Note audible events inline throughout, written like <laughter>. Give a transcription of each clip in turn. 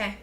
Okay.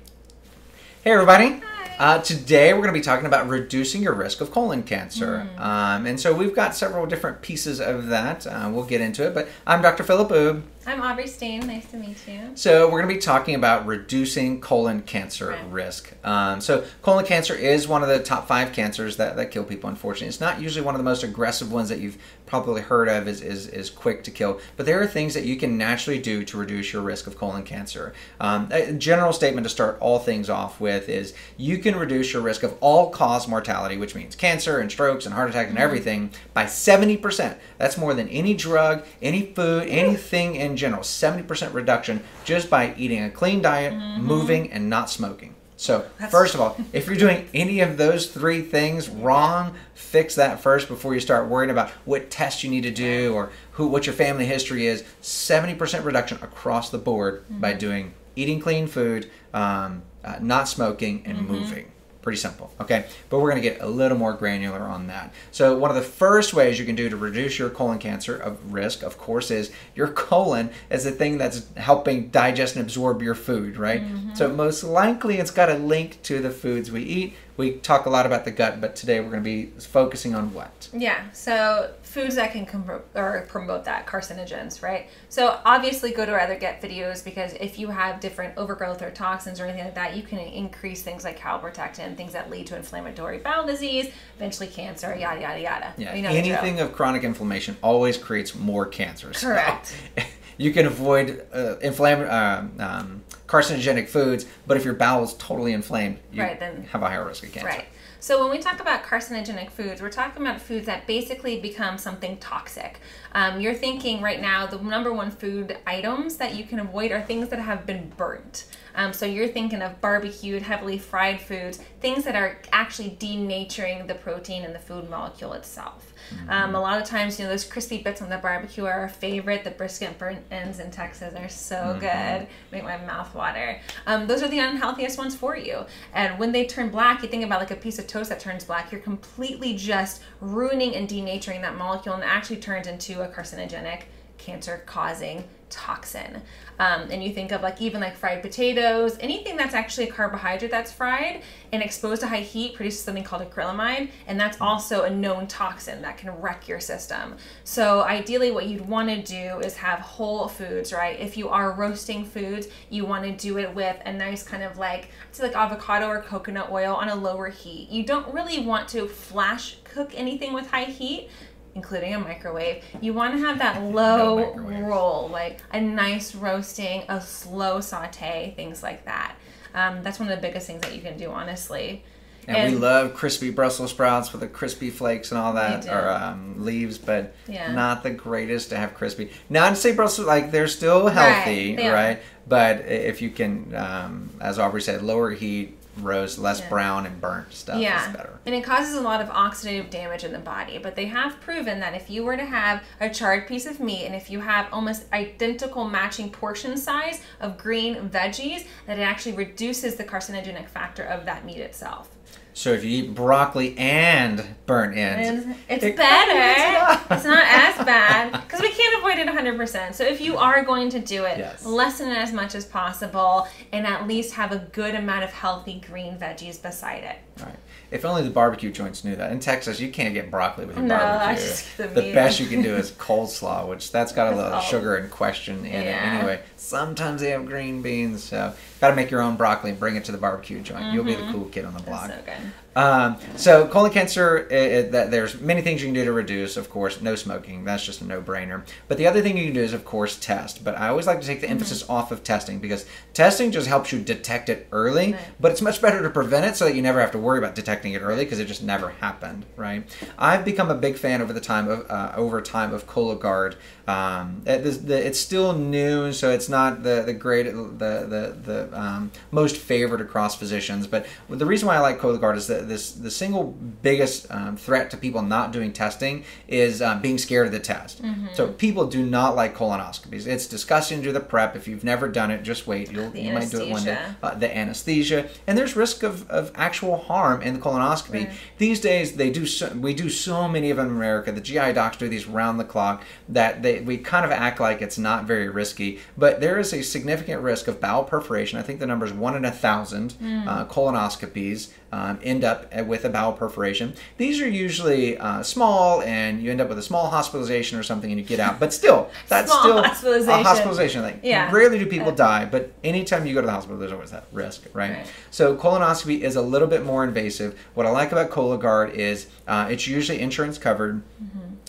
Hey, everybody. Hi. Uh, today we're going to be talking about reducing your risk of colon cancer. Um, and so we've got several different pieces of that. Uh, we'll get into it. But I'm Dr. Philip Oob. I'm Aubrey Steen. Nice to meet you. So we're going to be talking about reducing colon cancer Right. risk. Um, so colon cancer is one of the top five cancers that, that kill people. Unfortunately, it's not usually one of the most aggressive ones that you've probably heard of. is is is quick to kill, but there are things that you can naturally do to reduce your risk of colon cancer. Um, a general statement to start all things off with is you can reduce your risk of all cause mortality, which means cancer and strokes and heart attacks and everything, by seventy percent. That's more than any drug, any food, anything in general. Seventy percent reduction just by eating a clean diet, moving, and not smoking. So, That's- first of all, if you're doing any of those three things wrong, fix that first before you start worrying about what tests you need to do or who what your family history is. 70% reduction across the board by doing eating clean food, um, uh, not smoking, and moving. Pretty simple, okay? But we're going to get a little more granular on that. So, one of the first ways you can do to reduce your colon cancer of risk, of course, is your <laughs> colon is the thing that's helping digest and absorb your food, right? Mm-hmm. So, most likely it's got a link to the foods we eat. We talk a lot about the gut, but today we're going to be focusing on what? Yeah. So foods that can com- or promote that carcinogens, right? So obviously, go to our other get videos because if you have different overgrowth or toxins or anything like that, you can increase things like calprotectin, things that lead to inflammatory bowel disease, eventually cancer, yada yada yada. Yeah, You know anything of chronic inflammation always creates more cancers. Correct. <laughs> you can avoid uh, inflam- um, um, carcinogenic foods, but if your bowel is totally inflamed, you Right, then- have a higher risk of cancer. Right. So when we talk about carcinogenic foods, we're talking about foods that basically become something toxic. Um, you're thinking right now the number one food items that you can avoid are things that have been burnt. Um, so you're thinking of barbecued, heavily fried foods, things that are actually denaturing the protein in the food molecule itself. Um, a lot of times, you know, those crispy bits on the barbecue are our favorite. The brisket burnt ends in Texas are so good, make my mouth water. Um, those are the unhealthiest ones for you. And when they turn black, you think about like a piece of toast that turns black, you're completely just ruining and denaturing that molecule and actually turns into a carcinogenic, cancer causing toxin. Um, and you think of like even like fried potatoes, anything that's actually a carbohydrate that's fried and exposed to high heat produces something called acrylamide, and that's also a known toxin that can wreck your system. So ideally, what you'd want to do is have whole foods, right? If you are roasting foods, you want to do it with a nice kind of like it's like avocado or coconut oil on a lower heat. You don't really want to flash cook anything with high heat including a microwave. You want to have that <laughs> low microwave. roll, like a nice roasting, a slow saute, things like that. Um, that's one of the biggest things that you can do, honestly. And, we love crispy Brussels sprouts with the crispy flakes and all that, or um, leaves, but Yeah. not the greatest to have crispy. Not to say Brussels, like they're still healthy, they right? But if you can, um, as Aubrey said, lower heat, roast, less Yeah. brown and burnt stuff yeah, is better. and it causes a lot of oxidative damage in the body. But they have proven that if you were to have a charred piece of meat, and if you have almost identical matching portion size of green veggies, that it actually reduces the carcinogenic factor of that meat itself. So if you eat broccoli and burnt ends, And it's It better. covers it. It's not as bad because we can't avoid it 100%. So if you are going to do it, Yes. lessen it as much as possible and at least have a good amount of healthy green veggies beside it. Right. If only the barbecue joints knew that. In Texas, you can't get broccoli with your No, I barbecue. just get the the meat. best you can do is coleslaw, which that's got a little all. sugar and question in it anyway. Sometimes they have green beans, so got to make your own broccoli and bring it to the barbecue joint. You'll be the cool kid on the block. Mm-hmm. That's so good. Um, so colon cancer, i i that there's many things you can do to reduce. Of course, no smoking. That's just a no-brainer. But the other thing you can do is, of course, test. But I always like to take the emphasis off of testing because testing just helps you detect it early. Right. But it's much better to prevent it so that you never have to worry about detecting it early because it just never happened, right? I've become a big fan over the time of uh, over time of Cologuard. Um, it- the, the, it's still new, so it's not the the great the the the um, most favored across physicians. But the reason why I like Cologuard is that this the single biggest um, threat to people not doing testing is uh, being scared of the test. So people do not like colonoscopies. It's disgusting to do the prep. If you've never done it, just wait. You'll The you might do it one day. Uh, the anesthesia, and there's risk of, of actual harm in the colonoscopy. Right. These days, they do so, we do so many of them in America. The GI docs do these round the clock that they we kind of act like it's not very risky, but there is a significant risk of bowel perforation. I think the number is one in a thousand uh, colonoscopies um, end up with a bowel perforation. These are usually uh, small, and you end up with a small hospitalization or something, and you get out. But still, <laughs> that's still hospitalization. a hospitalization. Like, Yeah. rarely do people die, but anytime you go to the hospital, there's always that risk, right? Right. So colonoscopy is a little bit more invasive. What I like about Cologuard is uh, it's usually insurance covered.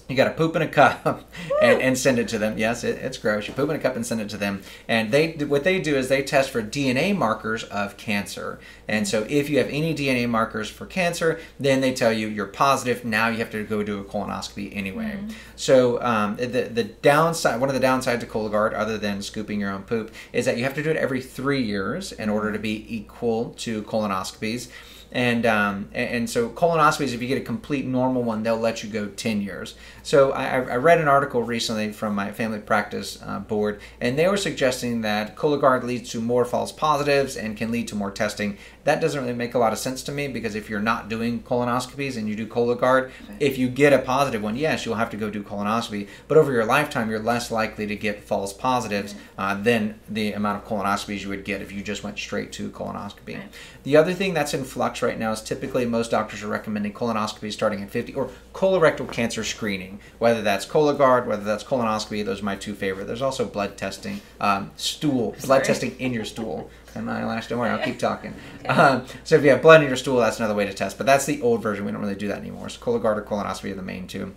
You got to poop in a cup <laughs> and, and send it to them. Yes, it, it's gross. You poop in a cup and send it to them. And they what they do is they test for DNA markers of cancer. And so if you have any DNA markers for cancer, then they tell you you're positive. Now you have to go do a colonoscopy anyway. So um, the the downside, one of the downsides of Cologuard, other than scooping your own poop, is that you have to do it every three years in order to be equal to colonoscopies. And, um, and so colonoscopies, if you get a complete normal one, they'll let you go 10 years. So I, I read an article recently from my family practice uh, board, and they were suggesting that Cologuard leads to more false positives and can lead to more testing. That doesn't really make a lot of sense to me because if you're not doing colonoscopies and you do Cologuard, if you get a positive one, yes, you'll have to go do colonoscopy. But over your lifetime, you're less likely to get false positives uh, than the amount of colonoscopies you would get if you just went straight to colonoscopy. The other thing that's in flux right now is typically most doctors are recommending colonoscopy starting at 50 or colorectal cancer screening, whether that's Cologuard, whether that's colonoscopy. Those are my two favorite. There's also blood testing, um, stool, blood testing in your stool. And my eyelash, don't worry, I'll keep talking. <laughs> Um, so if you have blood in your stool, that's another way to test. But that's the old version. We don't really do that anymore. So Cologuard or colonoscopy are the main two.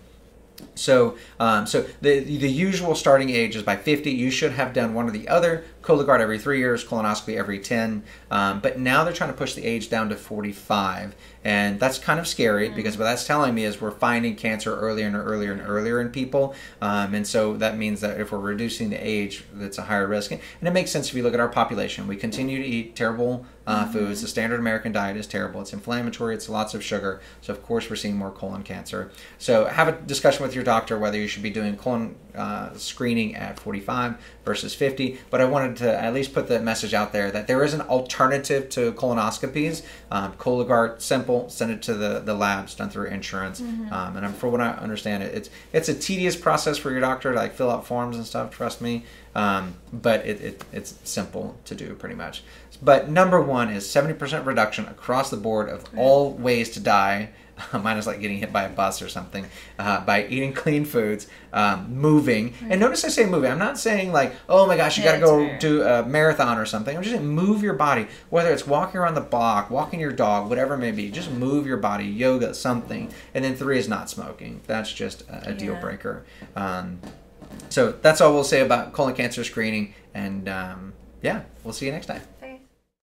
So, um, so the the usual starting age is by 50. You should have done one or the other. Cologuard every three years, colonoscopy every 10. Um, but now they're trying to push the age down to 45, and that's kind of scary because what that's telling me is we're finding cancer earlier and earlier and earlier in people, um, and so that means that if we're reducing the age, that's a higher risk. And it makes sense if you look at our population. We continue to eat terrible uh, foods. The standard American diet is terrible. It's inflammatory. It's lots of sugar. So of course we're seeing more colon cancer. So have a discussion with your doctor whether you should be doing colon uh, screening at 45 versus 50. But I wanted to at least put the message out there that there is an alternative to colonoscopies. Um, Cologuard, simple. Send it to the, the labs done through insurance. Um, and I'm, for what I understand, it, it's it's a tedious process for your doctor to like fill out forms and stuff. Trust me. Um, but it, it, it's simple to do pretty much. But number one is 70% reduction across the board of all ways to die, <laughs> minus like getting hit by a bus or something, uh, by eating clean foods, um, moving. And notice I say moving. I'm not saying like, oh my gosh, you got to go do a marathon or something. I'm just saying move your body, whether it's walking around the block, walking your dog, whatever it may be. Just move your body, yoga, something. And then three is not smoking. That's just a, a deal Yeah. breaker. Um, so that's all we'll say about colon cancer screening. And um, yeah, we'll see you next time.